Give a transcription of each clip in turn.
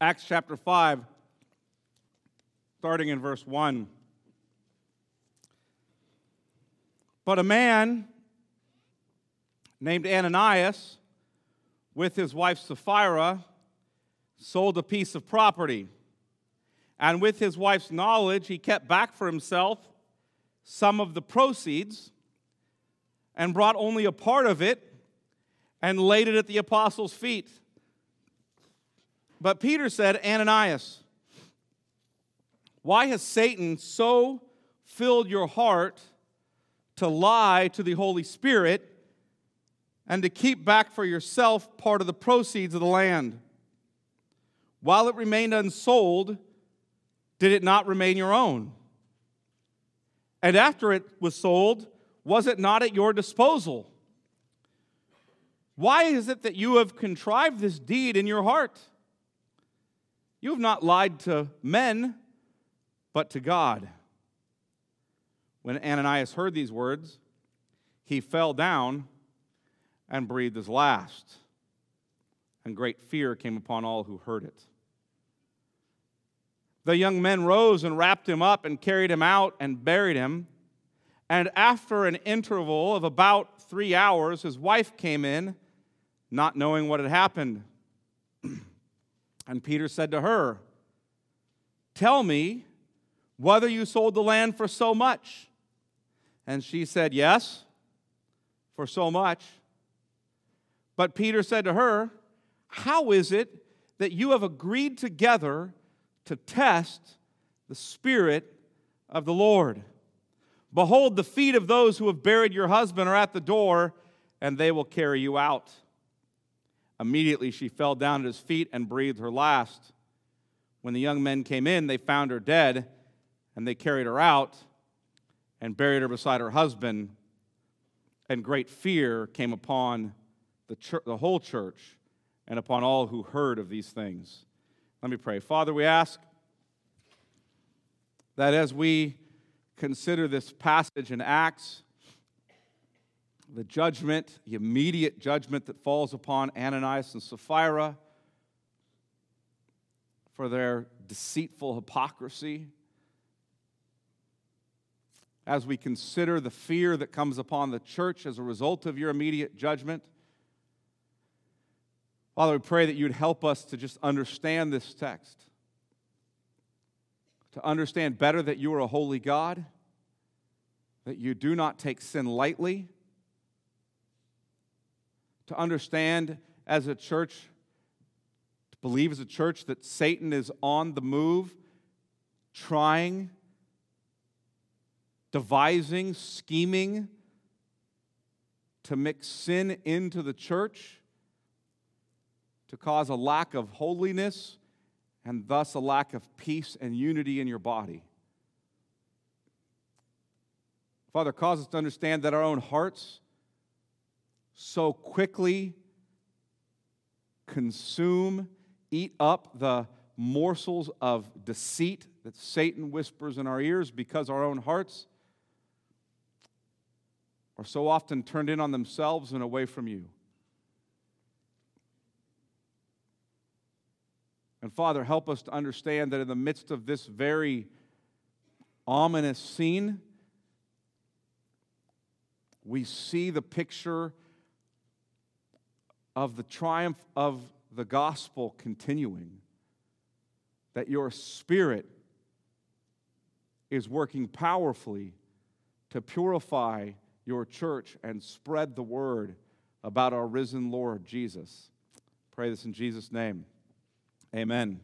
Acts chapter 5, starting in verse 1. But a man named Ananias, with his wife Sapphira, sold a piece of property. And with his wife's knowledge, he kept back for himself some of the proceeds and brought only a part of it and laid it at the apostles' feet. But Peter said, Ananias, why has Satan so filled your heart to lie to the Holy Spirit and to keep back for yourself part of the proceeds of the land? While it remained unsold, did it not remain your own? And after it was sold, was it not at your disposal? Why is it that you have contrived this deed in your heart? You have not lied to men, but to God. When Ananias heard these words, he fell down and breathed his last, and great fear came upon all who heard it. The young men rose and wrapped him up and carried him out and buried him. And after an interval of about three hours, his wife came in, not knowing what had happened. And Peter said to her, Tell me whether you sold the land for so much. And she said, Yes, for so much. But Peter said to her, How is it that you have agreed together to test the Spirit of the Lord? Behold, the feet of those who have buried your husband are at the door, and they will carry you out. Immediately she fell down at his feet and breathed her last. When the young men came in, they found her dead, and they carried her out and buried her beside her husband. And great fear came upon the, church, the whole church and upon all who heard of these things. Let me pray. Father, we ask that as we consider this passage in Acts, the judgment, the immediate judgment that falls upon Ananias and Sapphira for their deceitful hypocrisy. As we consider the fear that comes upon the church as a result of your immediate judgment, Father, we pray that you'd help us to just understand this text, to understand better that you are a holy God, that you do not take sin lightly to understand as a church, to believe as a church that Satan is on the move, trying, devising, scheming to mix sin into the church, to cause a lack of holiness and thus a lack of peace and unity in your body. Father, cause us to understand that our own hearts so quickly consume, eat up the morsels of deceit that Satan whispers in our ears because our own hearts are so often turned in on themselves and away from you. And Father, help us to understand that in the midst of this very ominous scene, we see the picture of the triumph of the gospel continuing, that your spirit is working powerfully to purify your church and spread the word about our risen Lord Jesus. Pray this in Jesus' name. Amen.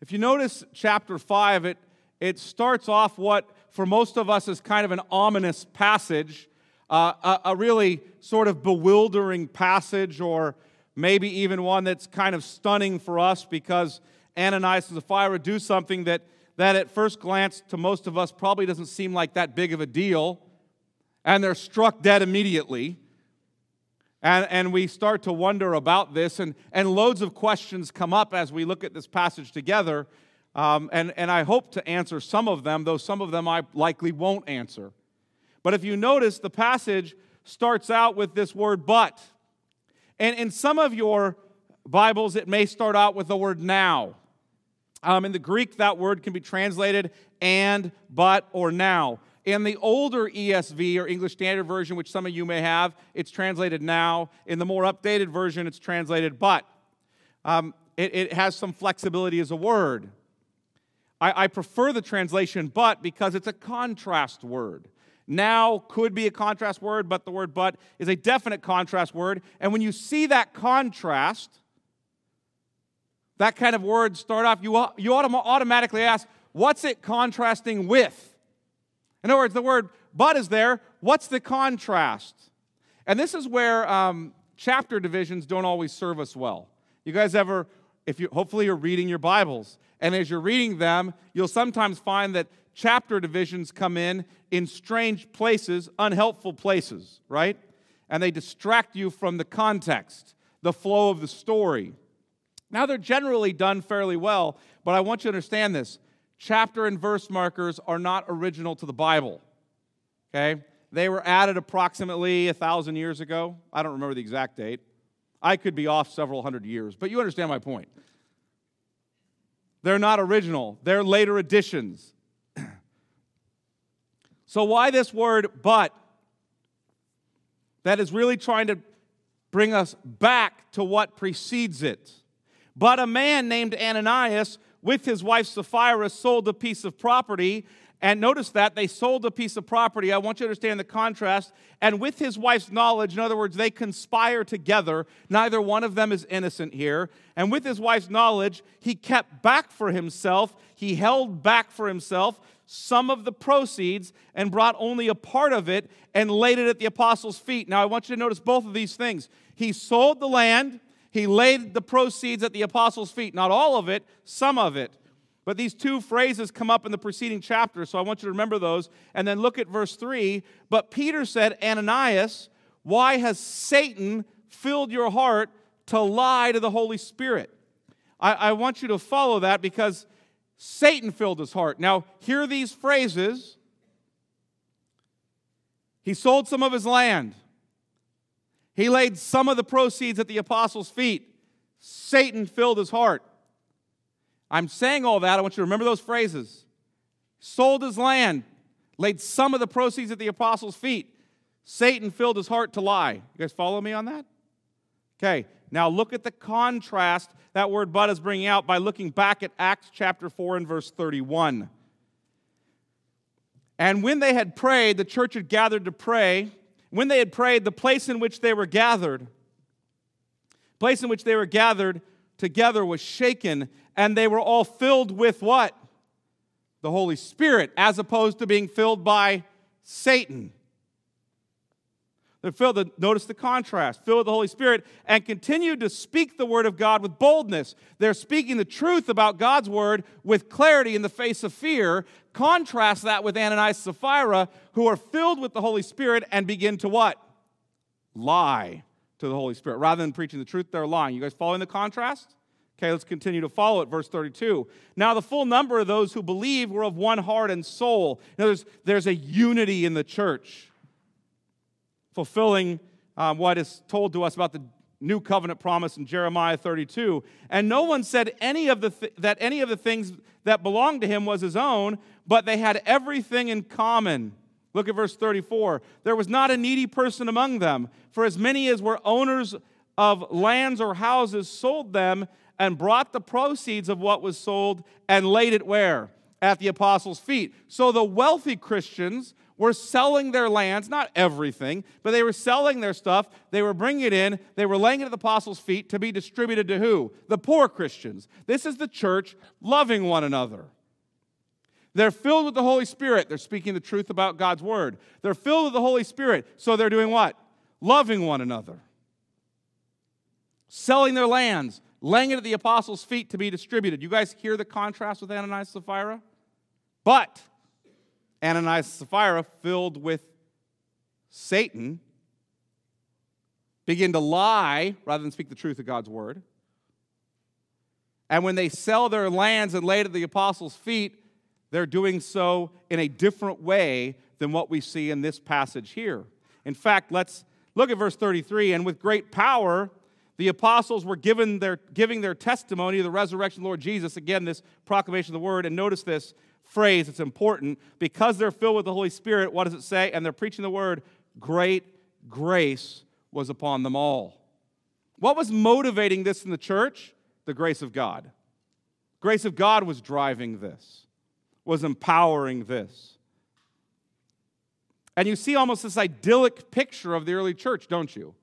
If you notice chapter 5, it, it starts off what for most of us is kind of an ominous passage a, a really sort of bewildering passage, or maybe even one that's kind of stunning for us because Ananias and Sapphira do something that, that at first glance to most of us probably doesn't seem like that big of a deal, and they're struck dead immediately. And, and we start to wonder about this, and, and loads of questions come up as we look at this passage together. Um, and, and I hope to answer some of them, though some of them I likely won't answer. But if you notice, the passage starts out with this word but. And in some of your Bibles, it may start out with the word now. Um, in the Greek, that word can be translated and, but, or now. In the older ESV or English Standard Version, which some of you may have, it's translated now. In the more updated version, it's translated but. Um, it, it, has some flexibility as a word. I, I prefer the translation but because it's a contrast word. Now could be a contrast word, but the word but is a definite contrast word. And when you see that contrast, that kind of word start off, you, you automatically ask, what's it contrasting with? In other words, the word but is there. What's the contrast? And this is where um, chapter divisions don't always serve us well. You guys ever, if you hopefully you're reading your Bibles, and as you're reading them, you'll sometimes find that chapter divisions come in in strange places, unhelpful places, right? And they distract you from the context, the flow of the story. Now, they're generally done fairly well, but I want you to understand this chapter and verse markers are not original to the Bible. Okay? They were added approximately a thousand years ago. I don't remember the exact date. I could be off several hundred years, but you understand my point. They're not original, they're later additions. So, why this word but? That is really trying to bring us back to what precedes it. But a man named Ananias with his wife Sapphira sold a piece of property. And notice that they sold a piece of property. I want you to understand the contrast. And with his wife's knowledge, in other words, they conspire together. Neither one of them is innocent here. And with his wife's knowledge, he kept back for himself, he held back for himself some of the proceeds and brought only a part of it and laid it at the apostles' feet. Now, I want you to notice both of these things. He sold the land he laid the proceeds at the apostles' feet. Not all of it, some of it. But these two phrases come up in the preceding chapter, so I want you to remember those. And then look at verse 3. But Peter said, Ananias, why has Satan filled your heart to lie to the Holy Spirit? I, I want you to follow that because Satan filled his heart. Now, hear these phrases. He sold some of his land. He laid some of the proceeds at the apostles' feet. Satan filled his heart. I'm saying all that. I want you to remember those phrases. Sold his land, laid some of the proceeds at the apostles' feet. Satan filled his heart to lie. You guys follow me on that? Okay, now look at the contrast that word but is bringing out by looking back at Acts chapter 4 and verse 31. And when they had prayed, the church had gathered to pray when they had prayed, the place in which they were gathered, place in which they were gathered together was shaken, and they were all filled with what? The Holy Spirit, as opposed to being filled by Satan. They're filled, notice the contrast, filled with the Holy Spirit, and continued to speak the word of God with boldness. They're speaking the truth about God's word with clarity in the face of fear. Contrast that with Ananias and Sapphira, who are filled with the Holy Spirit and begin to what? Lie to the Holy Spirit. Rather than preaching the truth, they're lying. You guys following the contrast? Okay, let's continue to follow it. Verse 32. Now, the full number of those who believe were of one heart and soul. Now, there's, there's a unity in the church fulfilling um, what is told to us about the new covenant promise in Jeremiah 32. And no one said any of the th- that any of the things that belonged to him was his own, but they had everything in common. Look at verse 34. There was not a needy person among them, for as many as were owners of lands or houses sold them and brought the proceeds of what was sold and laid it where? At the apostles' feet. So the wealthy Christians were selling their lands, not everything, but they were selling their stuff. They were bringing it in. They were laying it at the apostles' feet to be distributed to who? The poor Christians. This is the church loving one another. They're filled with the Holy Spirit. They're speaking the truth about God's word. They're filled with the Holy Spirit. So they're doing what? Loving one another. Selling their lands, laying it at the apostles' feet to be distributed. You guys hear the contrast with Ananias and Sapphira? But Ananias and Sapphira, filled with Satan, begin to lie rather than speak the truth of God's word. And when they sell their lands and lay it at the apostles' feet, they're doing so in a different way than what we see in this passage here. In fact, let's look at verse 33. And with great power, The apostles were given their, giving their testimony of the resurrection of the Lord Jesus. Again, this proclamation of the word. And notice this phrase, it's important. Because they're filled with the Holy Spirit, what does it say? And they're preaching the word, great grace was upon them all. What was motivating this in the church? The grace of God. Grace of God was driving this, was empowering this. And you see almost this idyllic picture of the early church, don't you?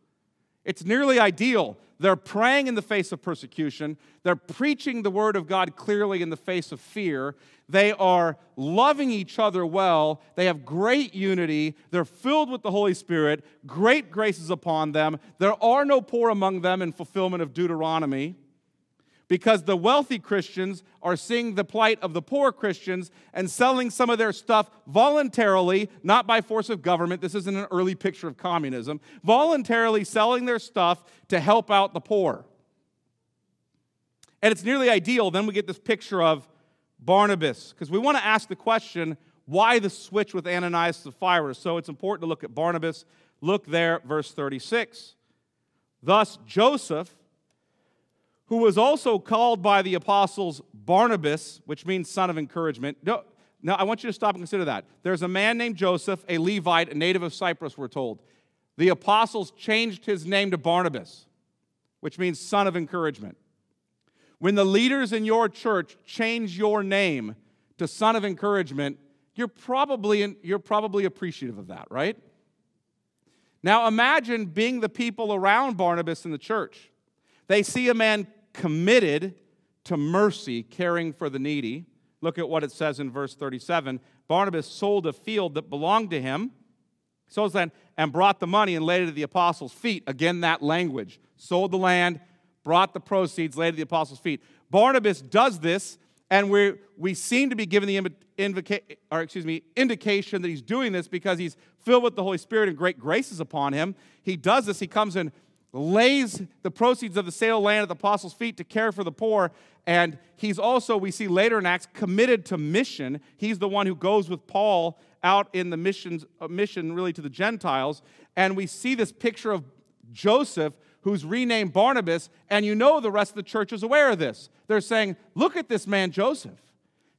It's nearly ideal. They're praying in the face of persecution. They're preaching the word of God clearly in the face of fear. They are loving each other well. They have great unity. They're filled with the Holy Spirit. Great graces upon them. There are no poor among them in fulfillment of Deuteronomy because the wealthy Christians are seeing the plight of the poor Christians and selling some of their stuff voluntarily, not by force of government. This isn't an early picture of communism. Voluntarily selling their stuff to help out the poor. And it's nearly ideal. Then we get this picture of Barnabas, because we want to ask the question why the switch with Ananias and Sapphira? So it's important to look at Barnabas. Look there, verse 36. Thus, Joseph who was also called by the apostles Barnabas, which means son of encouragement. No, now, I want you to stop and consider that. There's a man named Joseph, a Levite, a native of Cyprus, we're told. The apostles changed his name to Barnabas, which means son of encouragement. When the leaders in your church change your name to son of encouragement, you're probably, you're probably appreciative of that, right? Now imagine being the people around Barnabas in the church. They see a man committed to mercy, caring for the needy. Look at what it says in verse 37. Barnabas sold a field that belonged to him, sold land, and brought the money and laid it at the apostles' feet. Again, that language. Sold the land, brought the proceeds, laid at the apostles' feet. Barnabas does this, and we we seem to be given the invoca- or excuse me, indication that he's doing this because he's filled with the Holy Spirit and great graces upon him. He does this. He comes in lays the proceeds of the sale of land at the apostles' feet to care for the poor. And he's also, we see later in Acts, committed to mission. He's the one who goes with Paul out in the missions, uh, mission really to the Gentiles. And we see this picture of Joseph, who's renamed Barnabas. And you know the rest of the church is aware of this. They're saying, look at this man, Joseph,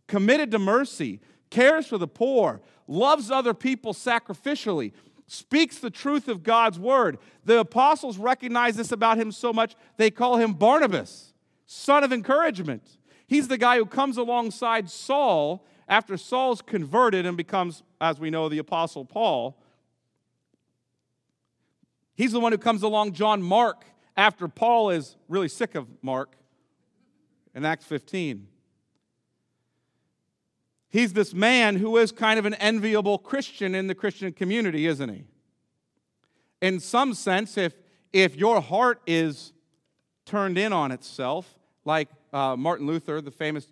committed to mercy, cares for the poor, loves other people sacrificially speaks the truth of God's word. The apostles recognize this about him so much, they call him Barnabas, son of encouragement. He's the guy who comes alongside Saul after Saul's converted and becomes, as we know, the apostle Paul. He's the one who comes along John Mark after Paul is really sick of Mark in Acts 15. He's this man who is kind of an enviable Christian in the Christian community, isn't he? In some sense, if, if your heart is turned in on itself, like uh, Martin Luther, the famous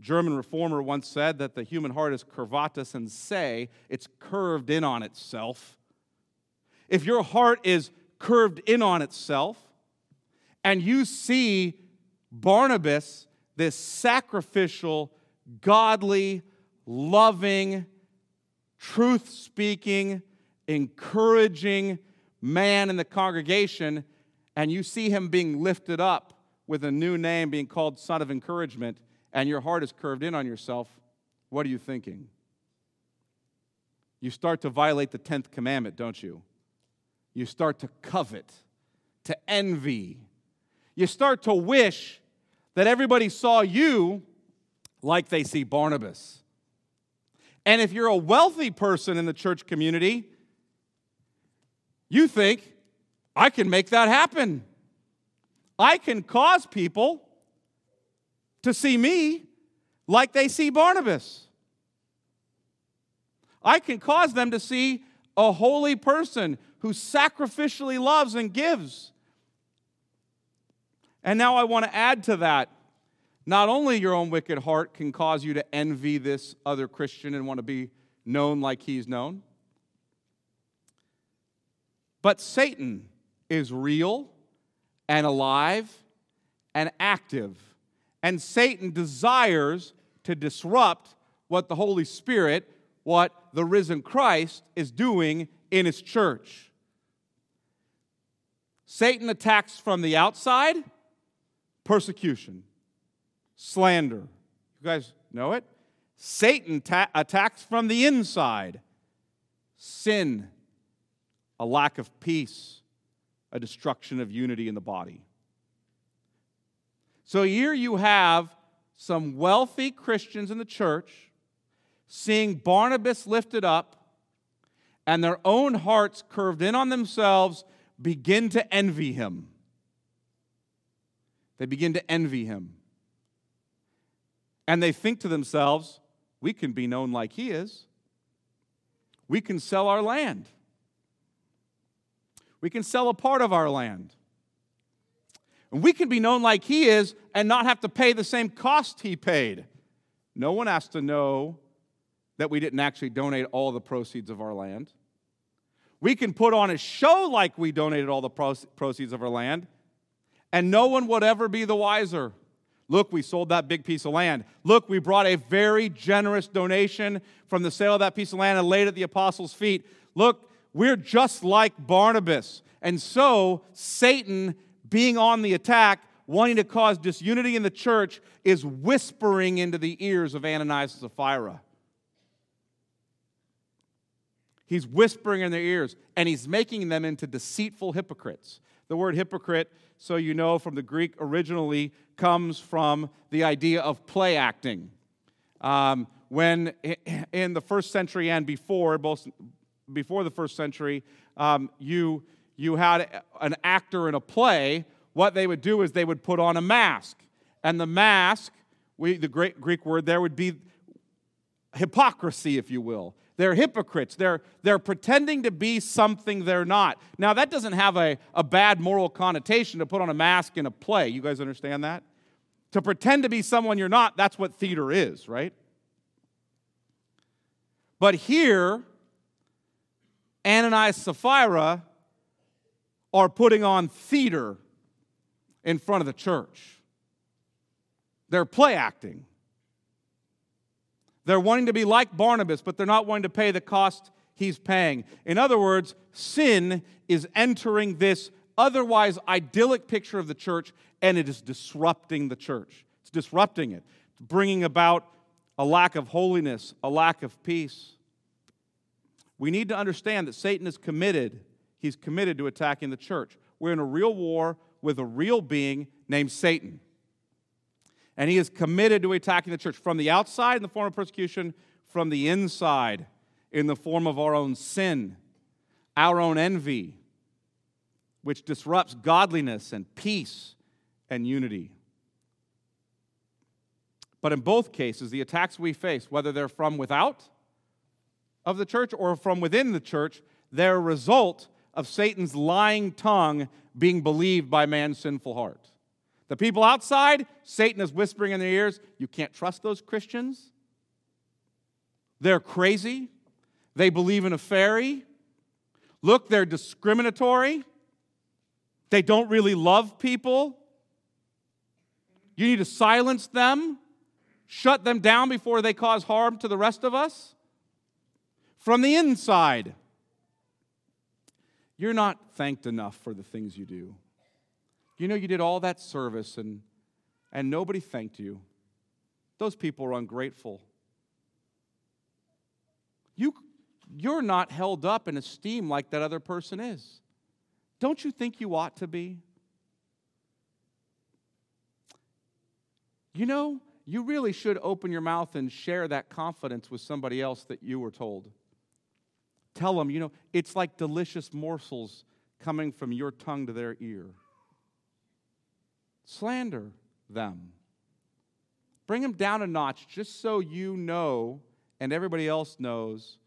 German reformer, once said that the human heart is curvatus in se, it's curved in on itself. If your heart is curved in on itself, and you see Barnabas, this sacrificial, godly, loving, truth speaking, encouraging man in the congregation, and you see him being lifted up with a new name being called Son of Encouragement, and your heart is curved in on yourself, what are you thinking? You start to violate the 10th commandment, don't you? You start to covet, to envy. You start to wish that everybody saw you like they see Barnabas. And if you're a wealthy person in the church community, you think, I can make that happen. I can cause people to see me like they see Barnabas. I can cause them to see a holy person who sacrificially loves and gives. And now I want to add to that not only your own wicked heart can cause you to envy this other Christian and want to be known like he's known, but Satan is real and alive and active. And Satan desires to disrupt what the Holy Spirit, what the risen Christ is doing in his church. Satan attacks from the outside, persecution, slander. You guys know it? Satan ta- attacks from the inside, sin, a lack of peace, a destruction of unity in the body. So here you have some wealthy Christians in the church seeing Barnabas lifted up and their own hearts curved in on themselves begin to envy him. They begin to envy him. And they think to themselves, we can be known like he is. We can sell our land. We can sell a part of our land. And we can be known like he is and not have to pay the same cost he paid. No one has to know that we didn't actually donate all the proceeds of our land. We can put on a show like we donated all the proceeds of our land, and no one would ever be the wiser. Look, we sold that big piece of land. Look, we brought a very generous donation from the sale of that piece of land and laid it at the apostles' feet. Look, we're just like Barnabas. And so, Satan, being on the attack, wanting to cause disunity in the church, is whispering into the ears of Ananias and Sapphira. He's whispering in their ears, and he's making them into deceitful hypocrites. The word hypocrite, so you know from the Greek originally, comes from the idea of play acting. Um, when in the first century and before, both before the first century, um, you, you had an actor in a play, what they would do is they would put on a mask. And the mask, we, the great Greek word there would be hypocrisy, if you will. They're hypocrites. They're, they're pretending to be something they're not. Now, that doesn't have a, a bad moral connotation to put on a mask in a play. You guys understand that? To pretend to be someone you're not, that's what theater is, right? But here, Ananias and Sapphira are putting on theater in front of the church. They're play acting. They're wanting to be like Barnabas, but they're not wanting to pay the cost he's paying. In other words, sin is entering this otherwise idyllic picture of the church and it is disrupting the church. It's disrupting it, it's bringing about a lack of holiness, a lack of peace. We need to understand that Satan is committed. He's committed to attacking the church. We're in a real war with a real being named Satan and he is committed to attacking the church from the outside in the form of persecution, from the inside in the form of our own sin, our own envy, which disrupts godliness and peace and unity. But in both cases, the attacks we face, whether they're from without of the church or from within the church, they're a result of Satan's lying tongue being believed by man's sinful heart. The people outside, Satan is whispering in their ears, you can't trust those Christians. They're crazy. They believe in a fairy. Look, they're discriminatory. They don't really love people. You need to silence them, shut them down before they cause harm to the rest of us. From the inside, you're not thanked enough for the things you do. You know, you did all that service and, and nobody thanked you. Those people are ungrateful. You, you're not held up in esteem like that other person is. Don't you think you ought to be? You know, you really should open your mouth and share that confidence with somebody else that you were told. Tell them, you know, it's like delicious morsels coming from your tongue to their ear slander them. Bring them down a notch just so you know and everybody else knows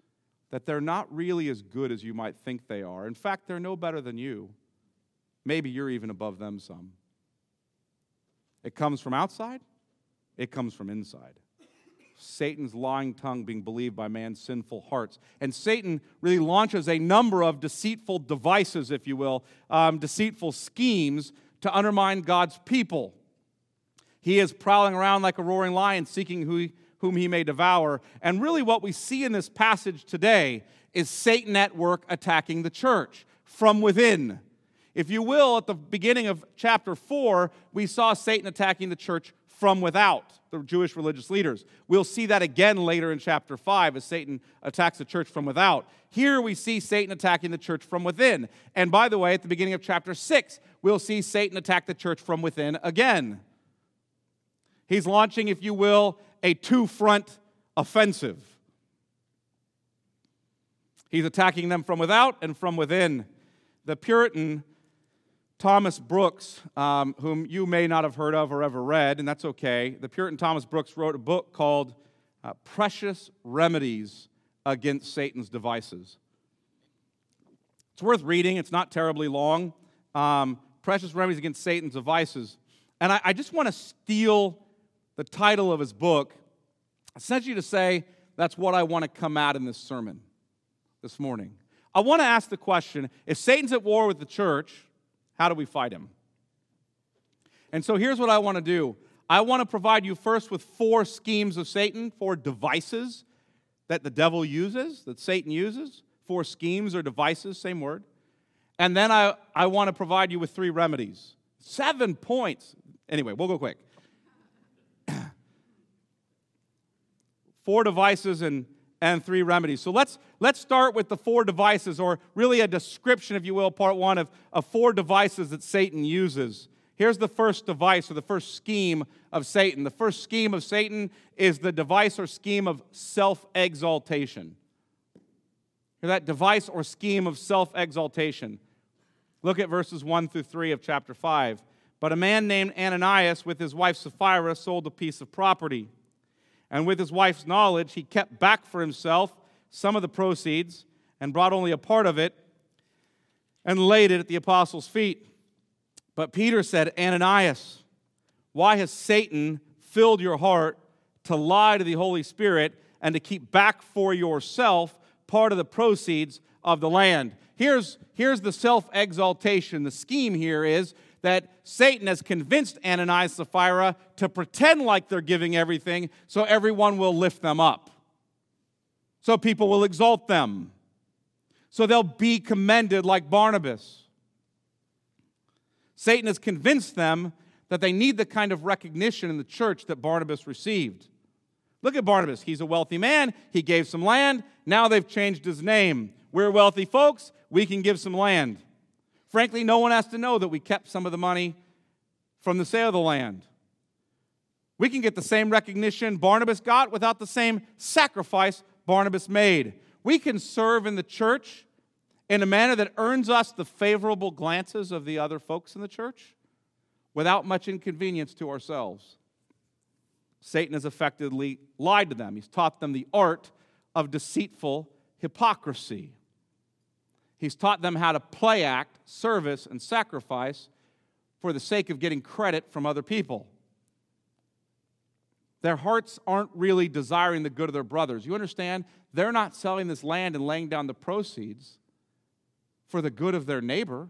that they're not really as good as you might think they are. In fact, they're no better than you. Maybe you're even above them some. It comes from outside, it comes from inside. Satan's lying tongue being believed by man's sinful hearts. And Satan really launches a number of deceitful devices, if you will, um, deceitful schemes to undermine God's people. He is prowling around like a roaring lion, seeking who whom he may devour. And really, what we see in this passage today is Satan at work attacking the church from within. If you will, at the beginning of chapter 4, we saw Satan attacking the church from without, the Jewish religious leaders. We'll see that again later in chapter 5 as Satan attacks the church from without. Here we see Satan attacking the church from within. And by the way, at the beginning of chapter 6, we'll see Satan attack the church from within again. He's launching, if you will, a two front offensive. He's attacking them from without and from within. The Puritan Thomas Brooks, um, whom you may not have heard of or ever read, and that's okay. The Puritan Thomas Brooks wrote a book called uh, Precious Remedies Against Satan's Devices. It's worth reading, it's not terribly long. Um, Precious Remedies Against Satan's Devices. And I, I just want to steal the title of his book, essentially to say that's what I want to come at in this sermon this morning. I want to ask the question if Satan's at war with the church, how do we fight him? And so here's what I want to do I want to provide you first with four schemes of Satan, four devices that the devil uses, that Satan uses, four schemes or devices, same word. And then I, I want to provide you with three remedies. Seven points. Anyway, we'll go quick. four devices and and three remedies. So let's, let's start with the four devices, or really a description, if you will, part one of, of four devices that Satan uses. Here's the first device or the first scheme of Satan. The first scheme of Satan is the device or scheme of self exaltation. That device or scheme of self exaltation. Look at verses 1 through 3 of chapter 5. But a man named Ananias, with his wife Sapphira, sold a piece of property. And with his wife's knowledge, he kept back for himself some of the proceeds and brought only a part of it and laid it at the apostles' feet. But Peter said, Ananias, why has Satan filled your heart to lie to the Holy Spirit and to keep back for yourself part of the proceeds of the land? Here's, here's the self exaltation. The scheme here is that Satan has convinced Ananias and Sapphira to pretend like they're giving everything so everyone will lift them up. So people will exalt them. So they'll be commended like Barnabas. Satan has convinced them that they need the kind of recognition in the church that Barnabas received. Look at Barnabas. He's a wealthy man. He gave some land. Now they've changed his name. We're wealthy folks. We can give some land. Frankly, no one has to know that we kept some of the money from the sale of the land. We can get the same recognition Barnabas got without the same sacrifice Barnabas made. We can serve in the church in a manner that earns us the favorable glances of the other folks in the church without much inconvenience to ourselves. Satan has effectively lied to them. He's taught them the art of deceitful hypocrisy. He's taught them how to play act, service, and sacrifice for the sake of getting credit from other people. Their hearts aren't really desiring the good of their brothers. You understand? They're not selling this land and laying down the proceeds for the good of their neighbor.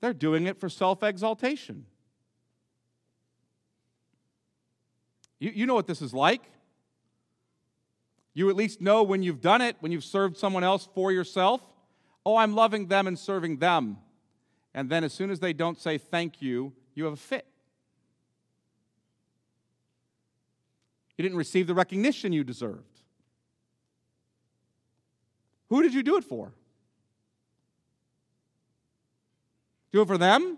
They're doing it for self exaltation. You, you know what this is like. You at least know when you've done it, when you've served someone else for yourself. Oh, I'm loving them and serving them. And then as soon as they don't say thank you, you have a fit. You didn't receive the recognition you deserved. Who did you do it for? Do it for them?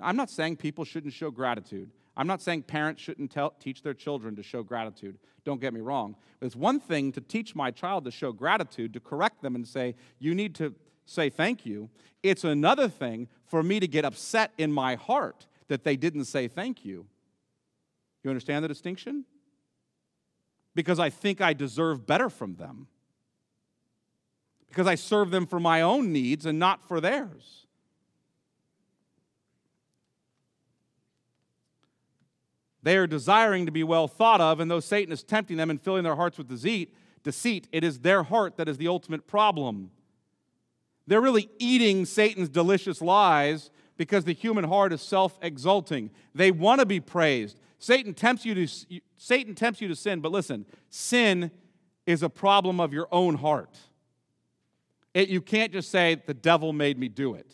I'm not saying people shouldn't show gratitude. I'm not saying parents shouldn't tell, teach their children to show gratitude. Don't get me wrong. It's one thing to teach my child to show gratitude, to correct them and say, you need to say thank you. It's another thing for me to get upset in my heart that they didn't say thank you. You understand the distinction? Because I think I deserve better from them. Because I serve them for my own needs and not for theirs. They are desiring to be well thought of, and though Satan is tempting them and filling their hearts with deceit, deceit, it is their heart that is the ultimate problem. They're really eating Satan's delicious lies because the human heart is self-exalting. They want to be praised. Satan tempts you to Satan tempts you to sin, but listen, sin is a problem of your own heart. it, you can't just say, the devil made me do it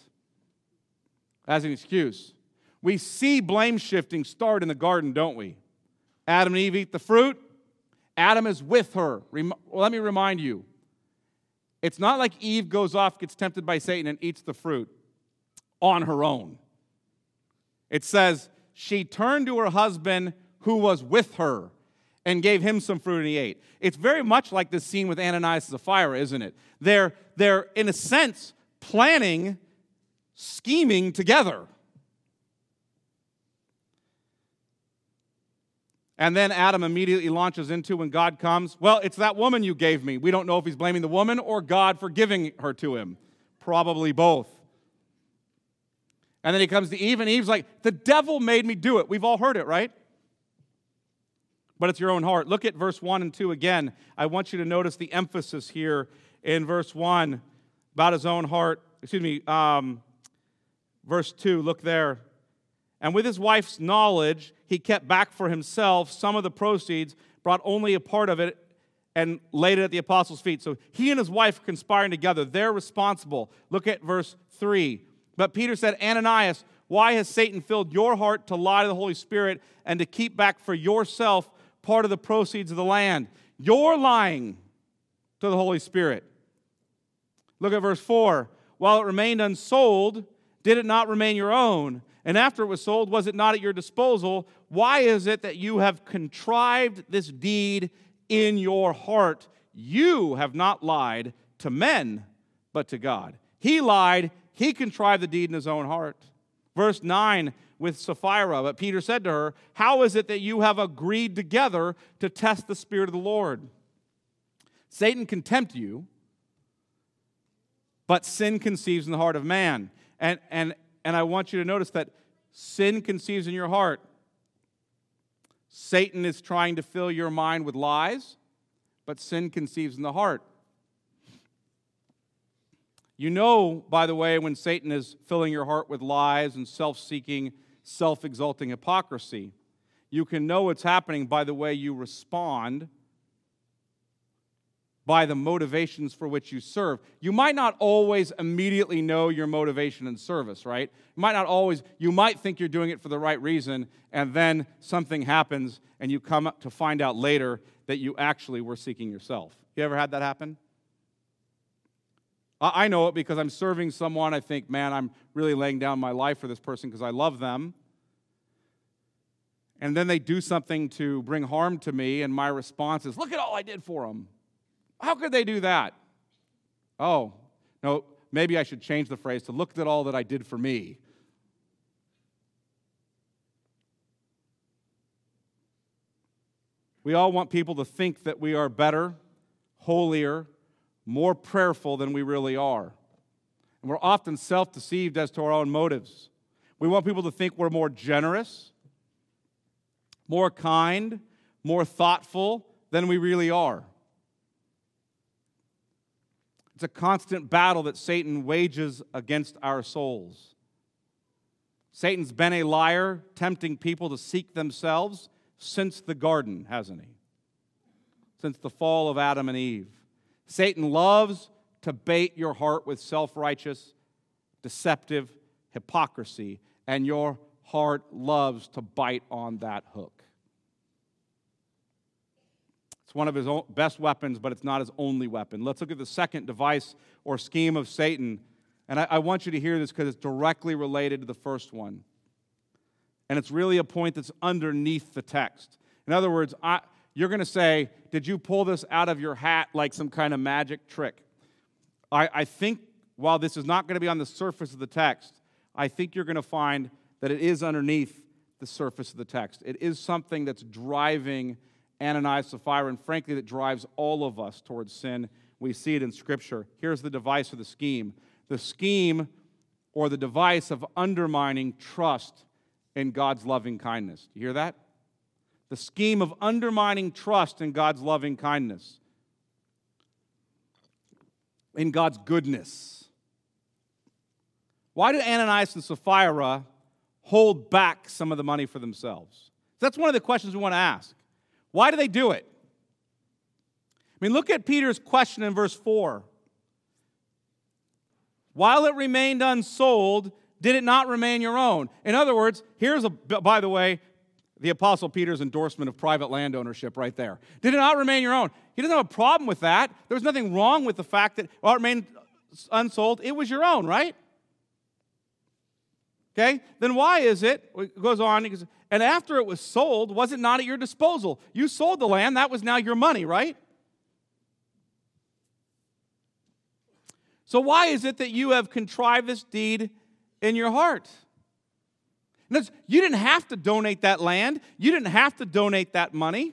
as an excuse. We see blame shifting start in the garden, don't we? Adam and Eve eat the fruit. Adam is with her. Rem- well, let me remind you it's not like Eve goes off, gets tempted by Satan, and eats the fruit on her own. It says, she turned to her husband who was with her and gave him some fruit and he ate. It's very much like this scene with Ananias and Sapphira, isn't it? They're, they're in a sense, planning, scheming together. And then Adam immediately launches into when God comes, well, it's that woman you gave me. We don't know if he's blaming the woman or God for giving her to him. Probably both. And then he comes to Eve, and Eve's like, the devil made me do it. We've all heard it, right? But it's your own heart. Look at verse 1 and 2 again. I want you to notice the emphasis here in verse 1 about his own heart. Excuse me, um, verse 2, look there. And with his wife's knowledge, he kept back for himself some of the proceeds, brought only a part of it, and laid it at the apostles' feet. So he and his wife conspiring together. They're responsible. Look at verse 3. But Peter said, Ananias, why has Satan filled your heart to lie to the Holy Spirit and to keep back for yourself part of the proceeds of the land? You're lying to the Holy Spirit. Look at verse 4. While it remained unsold, did it not remain your own? And after it was sold, was it not at your disposal? Why is it that you have contrived this deed in your heart? You have not lied to men, but to God. He lied, he contrived the deed in his own heart. Verse 9 with Sapphira, but Peter said to her, How is it that you have agreed together to test the Spirit of the Lord? Satan can tempt you, but sin conceives in the heart of man. And, and and I want you to notice that sin conceives in your heart. Satan is trying to fill your mind with lies, but sin conceives in the heart. You know, by the way, when Satan is filling your heart with lies and self seeking, self exalting hypocrisy. You can know what's happening by the way you respond by the motivations for which you serve. You might not always immediately know your motivation and service, right? You might not always, you might think you're doing it for the right reason, and then something happens and you come up to find out later that you actually were seeking yourself. You ever had that happen? I know it because I'm serving someone. I think, man, I'm really laying down my life for this person because I love them. And then they do something to bring harm to me, and my response is, look at all I did for them. How could they do that? Oh, no, maybe I should change the phrase to look at all that I did for me. We all want people to think that we are better, holier, more prayerful than we really are. And we're often self deceived as to our own motives. We want people to think we're more generous, more kind, more thoughtful than we really are. It's a constant battle that Satan wages against our souls. Satan's been a liar, tempting people to seek themselves since the garden, hasn't he? Since the fall of Adam and Eve. Satan loves to bait your heart with self righteous, deceptive hypocrisy, and your heart loves to bite on that hook. It's one of his best weapons, but it's not his only weapon. Let's look at the second device or scheme of Satan. And I, I want you to hear this because it's directly related to the first one. And it's really a point that's underneath the text. In other words, I, you're going to say, Did you pull this out of your hat like some kind of magic trick? I, I think while this is not going to be on the surface of the text, I think you're going to find that it is underneath the surface of the text. It is something that's driving Ananias, Sapphira, and frankly, that drives all of us towards sin. We see it in Scripture. Here's the device or the scheme the scheme or the device of undermining trust in God's loving kindness. You hear that? The scheme of undermining trust in God's loving kindness, in God's goodness. Why did Ananias and Sapphira hold back some of the money for themselves? That's one of the questions we want to ask. Why do they do it? I mean, look at Peter's question in verse 4. while it remained unsold, did it not remain your own? In other words, here's a, by the way, the Apostle Peter's endorsement of private land ownership right there. Did it not remain your own? He doesn't have a problem with that. There was nothing wrong with the fact that well, it remained unsold. It was your own, right? Okay? Then why is it? It goes on, and after it was sold, was it not at your disposal? You sold the land, that was now your money, right? So why is it that you have contrived this deed in your heart? You didn't have to donate that land. You didn't have to donate that money.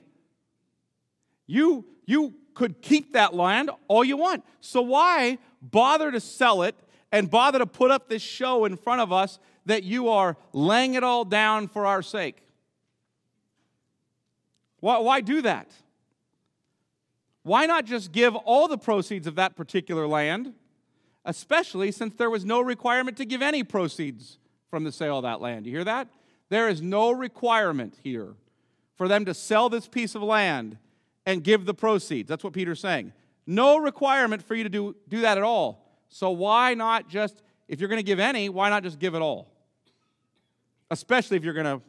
You, you could keep that land all you want. So why bother to sell it and bother to put up this show in front of us that you are laying it all down for our sake? Why, why do that? Why not just give all the proceeds of that particular land, especially since there was no requirement to give any proceeds from the sale of that land? You hear that? There is no requirement here for them to sell this piece of land and give the proceeds. That's what Peter's saying. No requirement for you to do, do that at all. So why not just, if you're going to give any, why not just give it all? Especially if you're going to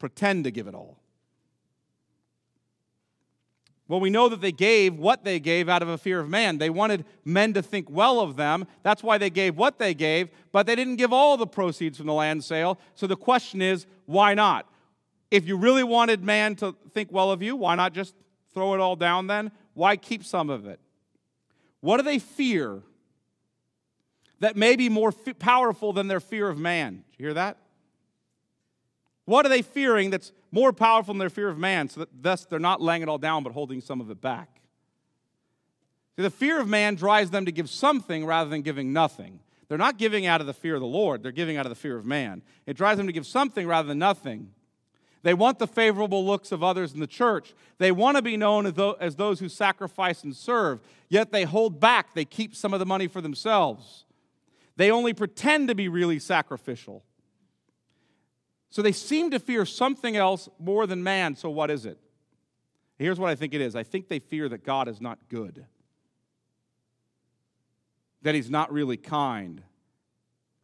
pretend to give it all. Well, we know that they gave what they gave out of a fear of man. They wanted men to think well of them. That's why they gave what they gave, but they didn't give all the proceeds from the land sale. So the question is, why not? If you really wanted man to think well of you, why not just throw it all down then? Why keep some of it? What do they fear that may be more f- powerful than their fear of man? Did you hear that? What are they fearing that's more powerful than their fear of man, so that thus they're not laying it all down but holding some of it back? See, the fear of man drives them to give something rather than giving nothing. They're not giving out of the fear of the Lord, they're giving out of the fear of man. It drives them to give something rather than nothing. They want the favorable looks of others in the church. They want to be known as those who sacrifice and serve, yet they hold back. They keep some of the money for themselves. They only pretend to be really sacrificial. So they seem to fear something else more than man. So what is it? Here's what I think it is I think they fear that God is not good, that He's not really kind,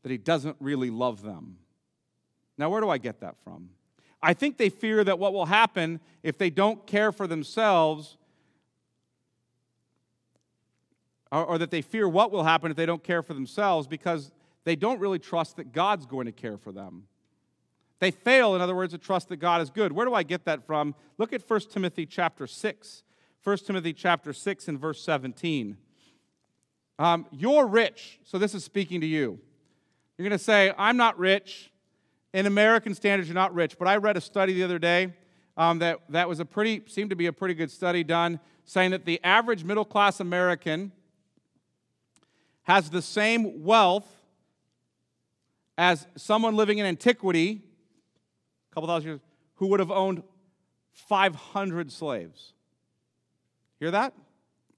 that He doesn't really love them. Now, where do I get that from? I think they fear that what will happen if they don't care for themselves, or, that they fear what will happen if they don't care for themselves because they don't really trust that God's going to care for them. They fail, in other words, to trust that God is good. Where do I get that from? Look at 1 Timothy chapter 6. 1 Timothy chapter 6 and verse 17. Um, you're rich, so this is speaking to you. You're going to say, I'm not rich. In American standards, you're not rich. But I read a study the other day um, that, that was a pretty, seemed to be a pretty good study done, saying that the average middle class American has the same wealth as someone living in antiquity couple thousand years, who would have owned 500 slaves. Hear that?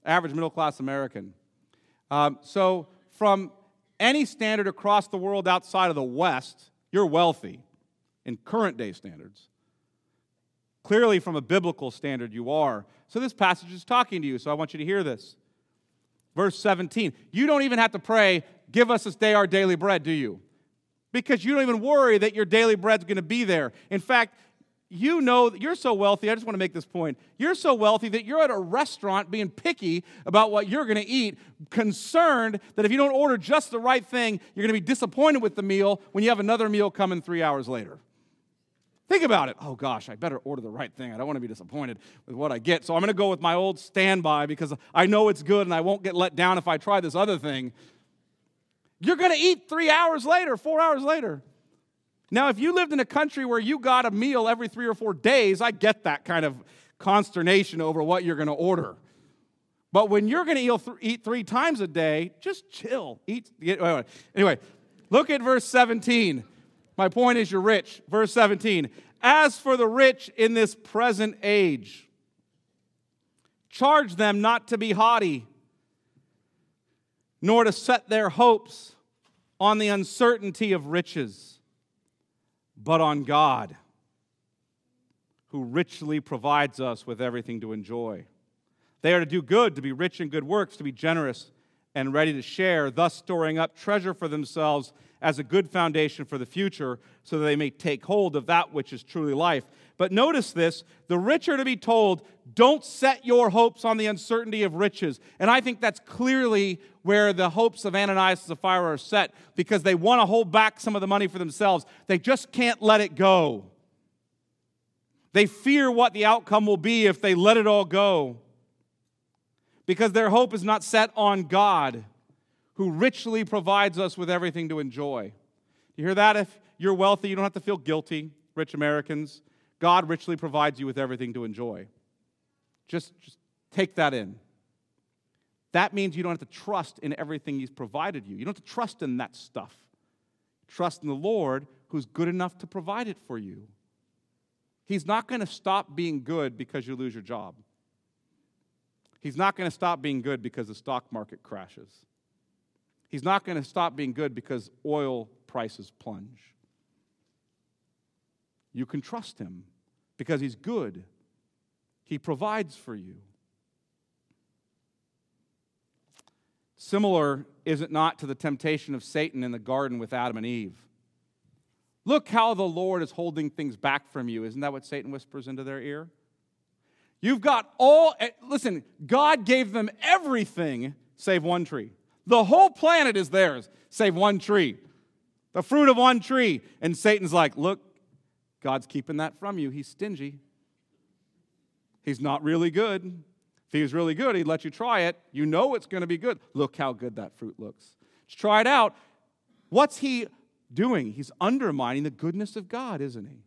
Average middle class American. Um, so, from any standard across the world outside of the West, you're wealthy in current day standards. Clearly, from a biblical standard, you are. So, this passage is talking to you, so I want you to hear this. Verse 17 You don't even have to pray, Give us this day our daily bread, do you? Because you don't even worry that your daily bread's going to be there. In fact, you know that you're so wealthy. I just want to make this point. You're so wealthy that you're at a restaurant being picky about what you're going to eat, concerned that if you don't order just the right thing, you're going to be disappointed with the meal when you have another meal coming three hours later. Think about it. Oh gosh, I better order the right thing. I don't want to be disappointed with what I get. So I'm going to go with my old standby because I know it's good and I won't get let down if I try this other thing. You're going to eat three hours later, four hours later. Now, if you lived in a country where you got a meal every three or four days, I get that kind of consternation over what you're going to order. But when you're going to eat three times a day, just chill. Eat. Anyway, look at verse 17. My point is, you're rich. Verse 17. As for the rich in this present age, charge them not to be haughty nor to set their hopes on the uncertainty of riches, but on God, who richly provides us with everything to enjoy. They are to do good, to be rich in good works, to be generous and ready to share, thus storing up treasure for themselves as a good foundation for the future, so that they may take hold of that which is truly life. But notice this the rich are to be told, don't set your hopes on the uncertainty of riches. And I think that's clearly where the hopes of Ananias and Sapphira are set because they want to hold back some of the money for themselves. They just can't let it go. They fear what the outcome will be if they let it all go because their hope is not set on God who richly provides us with everything to enjoy. You hear that? If you're wealthy, you don't have to feel guilty, rich Americans. God richly provides you with everything to enjoy. Just, just take that in. That means you don't have to trust in everything He's provided you. You don't have to trust in that stuff. Trust in the Lord who's good enough to provide it for you. He's not going to stop being good because you lose your job. He's not going to stop being good because the stock market crashes. He's not going to stop being good because oil prices plunge. You can trust him because he's good. He provides for you. Similar, is it not, to the temptation of Satan in the garden with Adam and Eve? Look how the Lord is holding things back from you. Isn't that what Satan whispers into their ear? You've got all, eh, listen, God gave them everything save one tree. The whole planet is theirs, save one tree. The fruit of one tree. And Satan's like, look, God's keeping that from you. He's stingy. He's not really good. If he was really good, he'd let you try it. You know it's going to be good. Look how good that fruit looks. Just try it out. What's he doing? He's undermining the goodness of God, isn't he?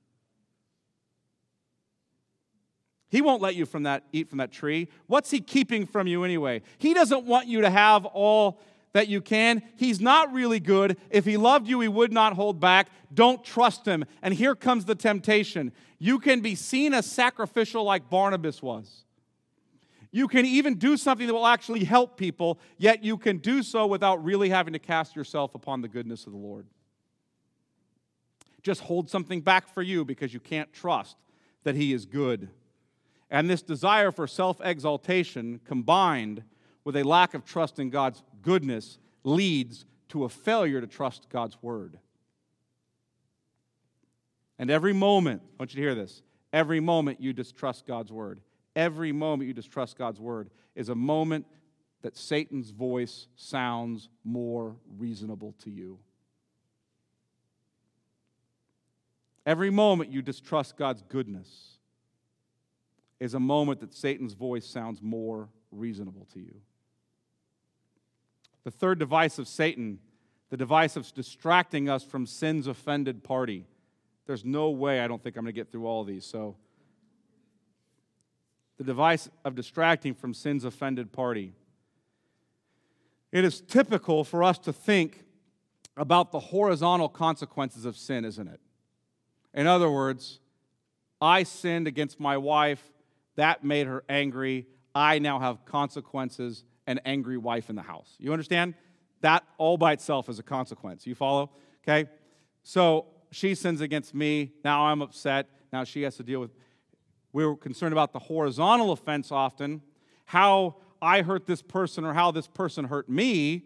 He won't let you from that, eat from that tree. What's he keeping from you anyway? He doesn't want you to have all that you can. He's not really good. If he loved you, he would not hold back. Don't trust him. And here comes the temptation. You can be seen as sacrificial like Barnabas was. You can even do something that will actually help people, yet you can do so without really having to cast yourself upon the goodness of the Lord. Just hold something back for you because you can't trust that he is good. And this desire for self exaltation combined with a lack of trust in God's goodness leads to a failure to trust God's word. And every moment, I want you to hear this, every moment you distrust God's word, every moment you distrust God's word is a moment that Satan's voice sounds more reasonable to you. Every moment you distrust God's goodness is a moment that Satan's voice sounds more reasonable to you. The third device of Satan, the device of distracting us from sin's offended party. There's no way I don't think I'm going to get through all these. So, the device of distracting from sin's offended party. It is typical for us to think about the horizontal consequences of sin, isn't it? In other words, I sinned against my wife, that made her angry. I now have consequences an angry wife in the house. You understand? That all by itself is a consequence. You follow? Okay? So she sins against me. Now I'm upset. Now she has to deal with. We're concerned about the horizontal offense often, how I hurt this person or how this person hurt me.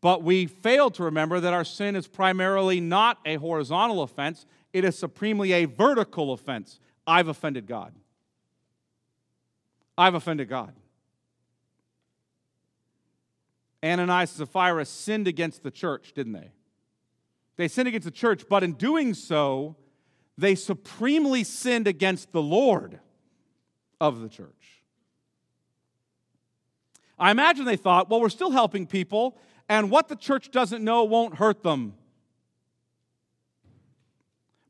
But we fail to remember that our sin is primarily not a horizontal offense, it is supremely a vertical offense. I've offended God. I've offended God. Ananias and Sapphira sinned against the church, didn't they? They sinned against the church, but in doing so, they supremely sinned against the Lord of the church. I imagine they thought, well, we're still helping people, and what the church doesn't know won't hurt them.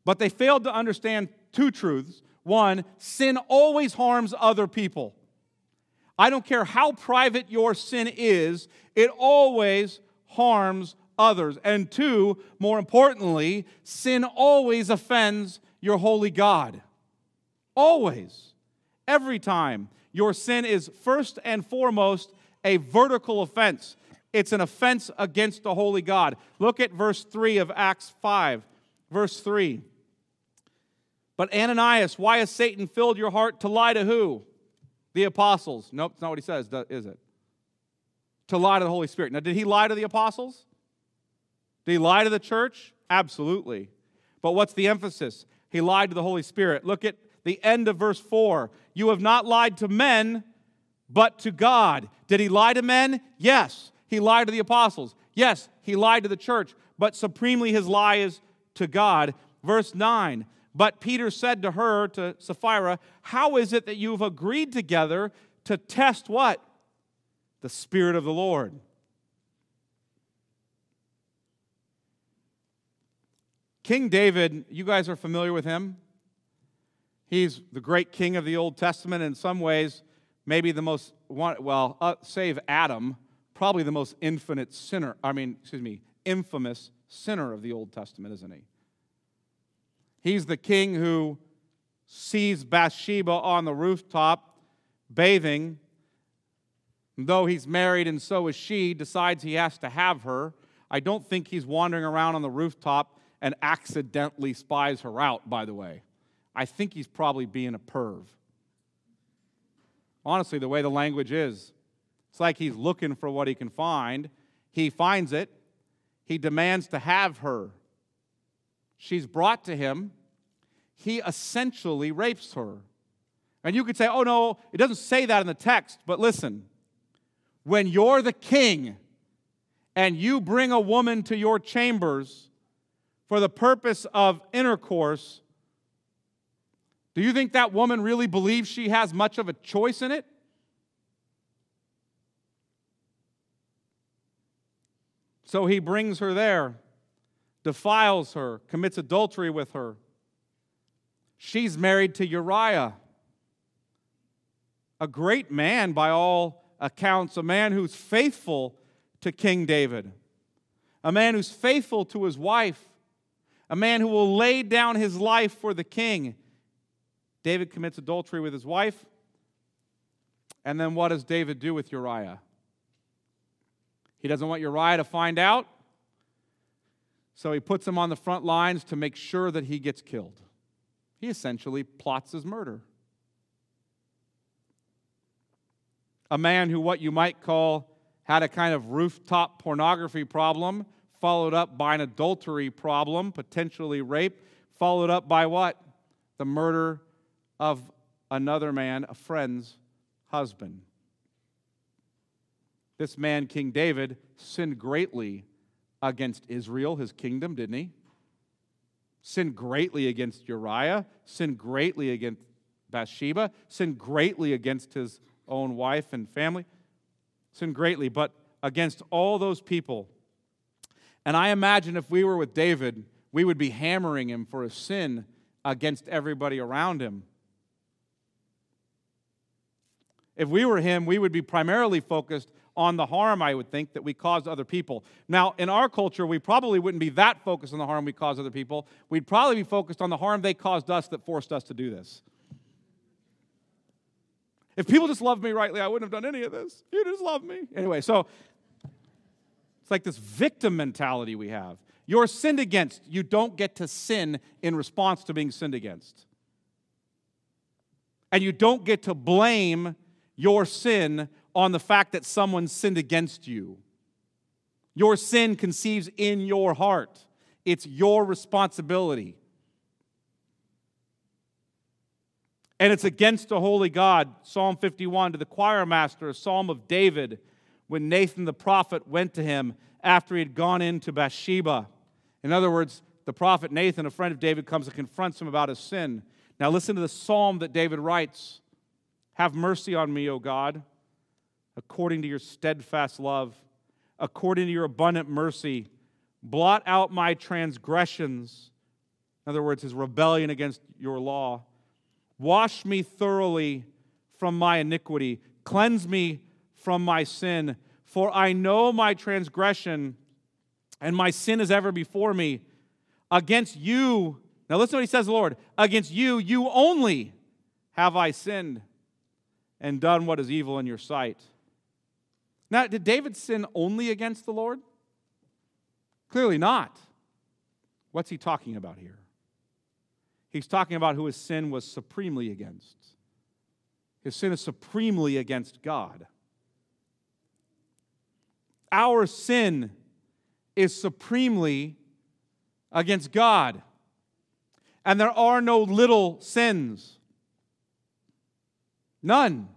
But they failed to understand two truths. One, sin always harms other people. I don't care how private your sin is, it always harms others. And two, more importantly, sin always offends your holy God. Always. Every time. Your sin is first and foremost a vertical offense. It's an offense against the holy God. Look at verse 3 of Acts 5. Verse 3. But Ananias, why has Satan filled your heart to lie to who? The apostles. Nope, it's not what he says, is it? to lie to the Holy Spirit. Now, did he lie to the apostles? Did he lie to the church? Absolutely. But what's the emphasis? He lied to the Holy Spirit. Look at the end of verse 4. You have not lied to men, but to God. Did he lie to men? Yes. He lied to the apostles. Yes, he lied to the church, but supremely his lie is to God. Verse 9. But Peter said to her, to Sapphira, How is it that you've agreed together to test what? The Spirit of the Lord. King David, you guys are familiar with him. He's the great king of the Old Testament. In some ways, maybe the most, well, uh, save Adam, probably the most infinite sinner, I mean, excuse me, infamous sinner of the Old Testament, isn't he? He's the king who sees Bathsheba on the rooftop bathing. Though he's married and so is she, decides he has to have her. I don't think he's wandering around on the rooftop and accidentally spies her out, by the way. I think he's probably being a perv. Honestly, the way the language is, it's like he's looking for what he can find. He finds it, he demands to have her. She's brought to him. He essentially rapes her. And you could say, oh no, it doesn't say that in the text, but listen. When you're the king and you bring a woman to your chambers, for the purpose of intercourse, do you think that woman really believes she has much of a choice in it? So he brings her there, defiles her, commits adultery with her. She's married to Uriah, a great man by all accounts, a man who's faithful to King David, a man who's faithful to his wife, a man who will lay down his life for the king. David commits adultery with his wife. And then what does David do with Uriah? He doesn't want Uriah to find out. So he puts him on the front lines to make sure that he gets killed. He essentially plots his murder. A man who, what you might call, had a kind of rooftop pornography problem followed up by an adultery problem, potentially rape, followed up by what? The murder of another man, a friend's husband. This man, King David, sinned greatly against Israel, his kingdom, didn't he? Sinned greatly against Uriah, sinned greatly against Bathsheba, sinned greatly against his own wife and family, sinned greatly, but against all those people and I imagine if we were with David, we would be hammering him for a sin against everybody around him. If we were him, we would be primarily focused on the harm, I would think, that we caused other people. Now, in our culture, we probably wouldn't be that focused on the harm we caused other people. We'd probably be focused on the harm they caused us that forced us to do this. If people just loved me rightly, I wouldn't have done any of this. You just love me. Anyway, so it's like this victim mentality we have. You're sinned against. You don't get to sin in response to being sinned against. And you don't get to blame your sin on the fact that someone sinned against you. Your sin conceives in your heart, it's your responsibility. And it's against a holy God. Psalm 51 to the choir master, a psalm of David when Nathan the prophet went to him after he had gone into Bathsheba. In other words, the prophet Nathan, a friend of David, comes and confronts him about his sin. Now, listen to the psalm that David writes Have mercy on me, O God, according to your steadfast love, according to your abundant mercy. Blot out my transgressions. In other words, his rebellion against your law. Wash me thoroughly from my iniquity. Cleanse me from my sin. For I know my transgression, and my sin is ever before me. Against you, now listen to what he says, Lord, against you, you only have I sinned and done what is evil in your sight. Now, did David sin only against the Lord? Clearly not. What's he talking about here? He's talking about who his sin was supremely against. His sin is supremely against God. Our sin is supremely against God. And there are no little sins. None.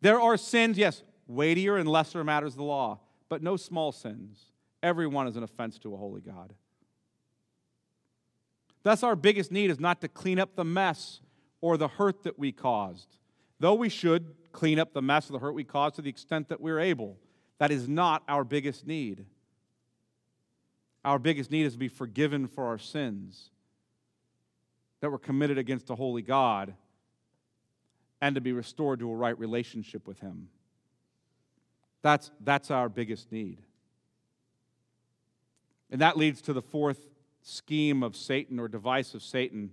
There are sins, yes, weightier and lesser matters of the law, but no small sins. Every one is an offense to a holy God. Thus, our biggest need is not to clean up the mess or the hurt that we caused. Though we should clean up the mess or the hurt we caused to the extent that we're able, that is not our biggest need. Our biggest need is to be forgiven for our sins that were committed against a holy God and to be restored to a right relationship with Him. That's, that's our biggest need. And that leads to the fourth scheme of Satan or device of Satan.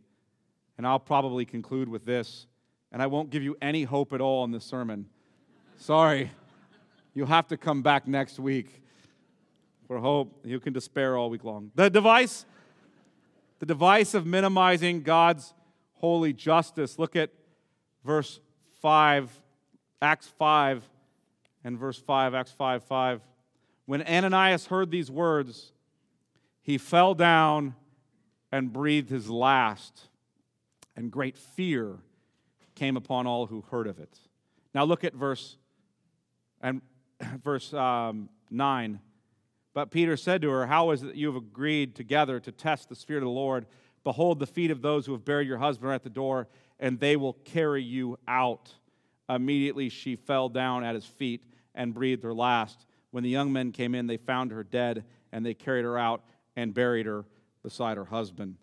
And I'll probably conclude with this, and I won't give you any hope at all in this sermon. Sorry. You'll have to come back next week for hope. You can despair all week long. The device, the device of minimizing God's holy justice. Look at verse 5, Acts 5, and verse 5, Acts 5 5. When Ananias heard these words, he fell down and breathed his last, and great fear came upon all who heard of it. Now look at verse and verse um, 9. But Peter said to her, How is it that you have agreed together to test the Spirit of the Lord? Behold, the feet of those who have buried your husband are at the door, and they will carry you out. Immediately she fell down at his feet and breathed her last. When the young men came in, they found her dead, and they carried her out and buried her beside her husband.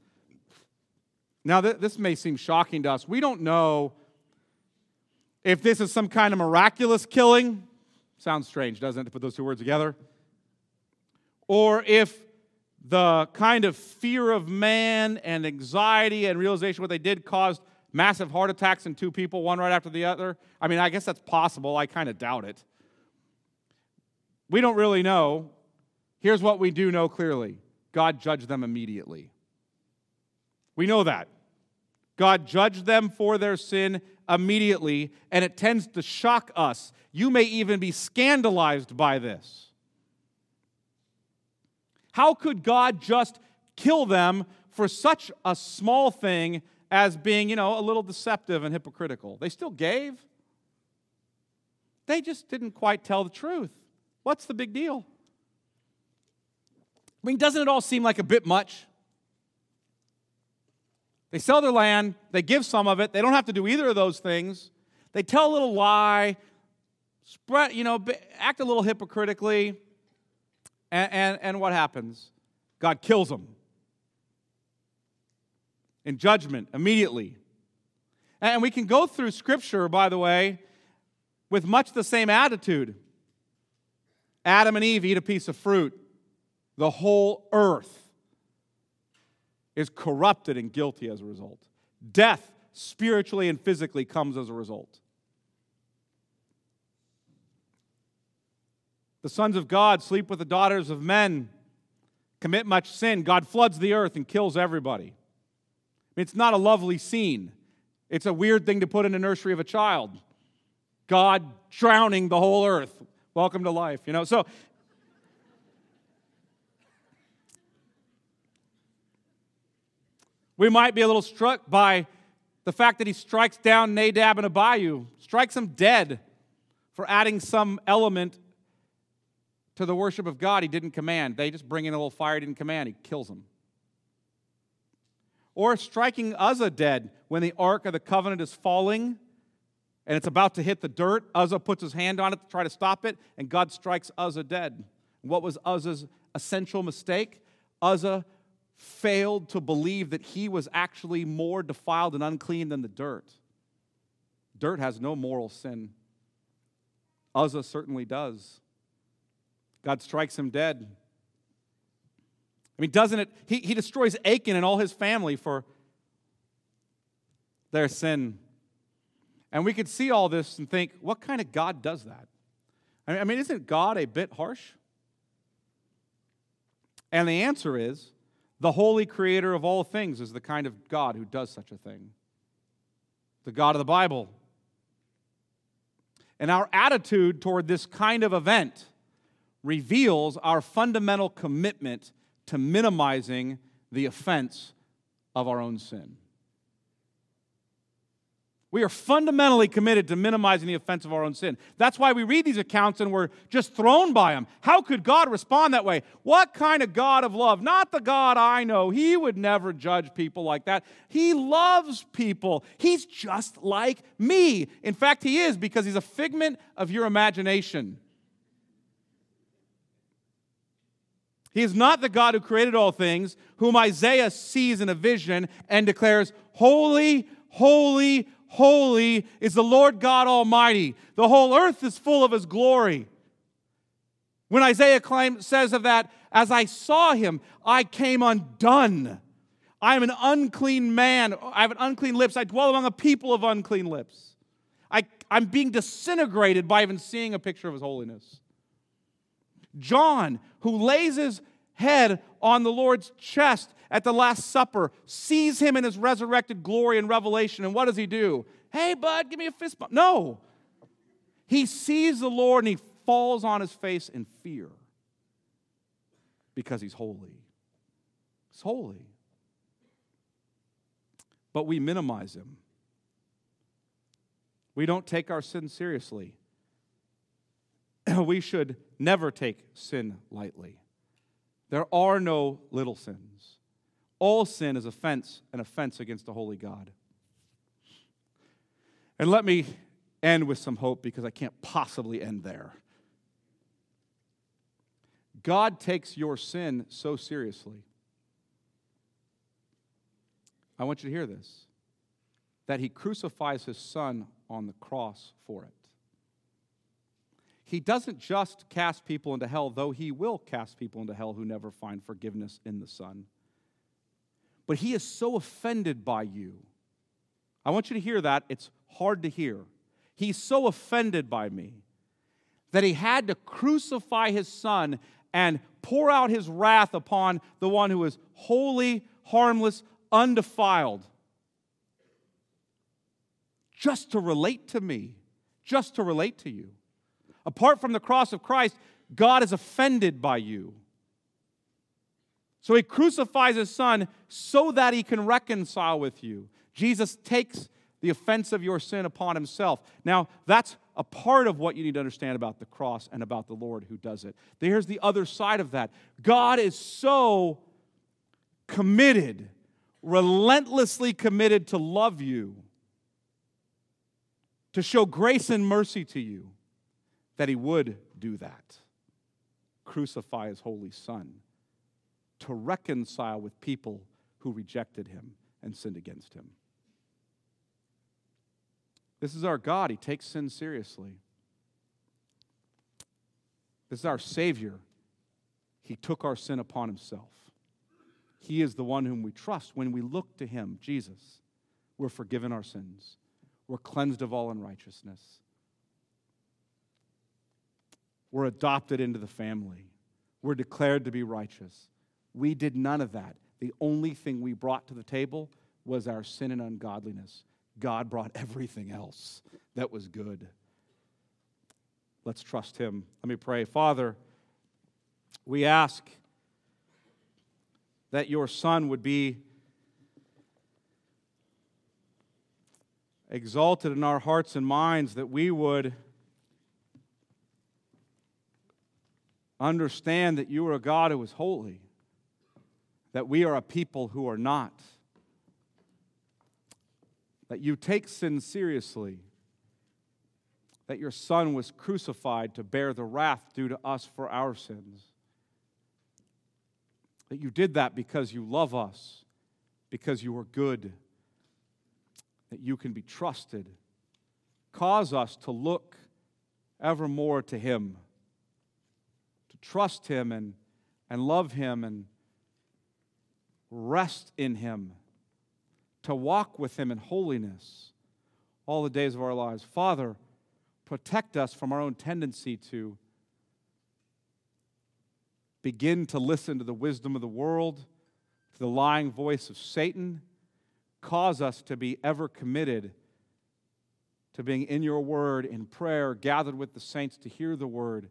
Now, th- this may seem shocking to us. We don't know if this is some kind of miraculous killing. Sounds strange, doesn't it, to put those two words together? Or if the kind of fear of man and anxiety and realization what they did caused massive heart attacks in two people, one right after the other. I mean, I guess that's possible. I kind of doubt it. We don't really know. Here's what we do know clearly God judged them immediately. We know that. God judged them for their sin immediately, and it tends to shock us. You may even be scandalized by this. How could God just kill them for such a small thing as being, you know, a little deceptive and hypocritical? They still gave. They just didn't quite tell the truth. What's the big deal? I mean, doesn't it all seem like a bit much? They sell their land, they give some of it, they don't have to do either of those things. They tell a little lie, spread, you know, act a little hypocritically, and, and, and what happens? God kills them in judgment immediately. And we can go through Scripture, by the way, with much the same attitude. Adam and Eve eat a piece of fruit the whole earth is corrupted and guilty as a result. Death, spiritually and physically, comes as a result. The sons of God sleep with the daughters of men, commit much sin. God floods the earth and kills everybody. It's not a lovely scene. It's a weird thing to put in the nursery of a child. God drowning the whole earth. Welcome to life, you know. So We might be a little struck by the fact that he strikes down Nadab and Abihu, strikes them dead for adding some element to the worship of God he didn't command. They just bring in a little fire he didn't command, he kills them. Or striking Uzzah dead when the Ark of the Covenant is falling and it's about to hit the dirt. Uzzah puts his hand on it to try to stop it, and God strikes Uzzah dead. What was Uzzah's essential mistake? Uzzah failed to believe that he was actually more defiled and unclean than the dirt. Dirt has no moral sin. Uzzah certainly does. God strikes him dead. I mean, doesn't it? He, he destroys Achan and all his family for their sin. And we could see all this and think, what kind of God does that? I mean, isn't God a bit harsh? And the answer is the holy creator of all things is the kind of God who does such a thing. The God of the Bible. And our attitude toward this kind of event reveals our fundamental commitment to minimizing the offense of our own sin. We are fundamentally committed to minimizing the offense of our own sin. That's why we read these accounts and we're just thrown by them. How could God respond that way? What kind of God of love? Not the God I know. He would never judge people like that. He loves people. He's just like me. In fact, He is because He's a figment of your imagination. He is not the God who created all things, whom Isaiah sees in a vision and declares, Holy, holy, Holy is the Lord God Almighty. The whole earth is full of his glory. When Isaiah says of that, as I saw him, I came undone. I am an unclean man. I have an unclean lips. I dwell among a people of unclean lips. I, I'm being disintegrated by even seeing a picture of his holiness. John, who lays his head on the Lord's chest at the Last Supper, sees him in his resurrected glory and revelation. And what does he do? Hey, bud, give me a fist bump. No. He sees the Lord and he falls on his face in fear because he's holy. He's holy. But we minimize him. We don't take our sin seriously. we should never take sin lightly. There are no little sins. All sin is offense, an offense against the holy God. And let me end with some hope because I can't possibly end there. God takes your sin so seriously. I want you to hear this that he crucifies his son on the cross for it. He doesn't just cast people into hell, though he will cast people into hell who never find forgiveness in the Son but he is so offended by you. I want you to hear that. It's hard to hear. He's so offended by me that he had to crucify his son and pour out his wrath upon the one who is holy, harmless, undefiled. Just to relate to me, just to relate to you. Apart from the cross of Christ, God is offended by you. So he crucifies his son so that he can reconcile with you. Jesus takes the offense of your sin upon himself. Now, that's a part of what you need to understand about the cross and about the Lord who does it. Here's the other side of that God is so committed, relentlessly committed to love you, to show grace and mercy to you, that he would do that. Crucify his holy son to reconcile with people who rejected him and sinned against him. This is our God. He takes sin seriously. This is our Savior. He took our sin upon himself. He is the one whom we trust. When we look to him, Jesus, we're forgiven our sins, we're cleansed of all unrighteousness, we're adopted into the family, we're declared to be righteous. We did none of that. The only thing we brought to the table was our sin and ungodliness. God brought everything else that was good. Let's trust Him. Let me pray. Father, we ask that your Son would be exalted in our hearts and minds, that we would understand that you are a God who is holy that we are a people who are not. That you take sin seriously. That your Son was crucified to bear the wrath due to us for our sins. That you did that because you love us, because you are good, that you can be trusted. Cause us to look evermore to Him, trust Him and, and love Him and rest in Him, to walk with Him in holiness all the days of our lives. Father, protect us from our own tendency to begin to listen to the wisdom of the world, to the lying voice of Satan. Cause us to be ever committed to being in your word, in prayer, gathered with the saints to hear the word,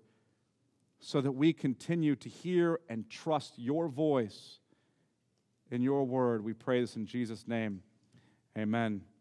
so that we continue to hear and trust your voice in your word. We pray this in Jesus' name. Amen.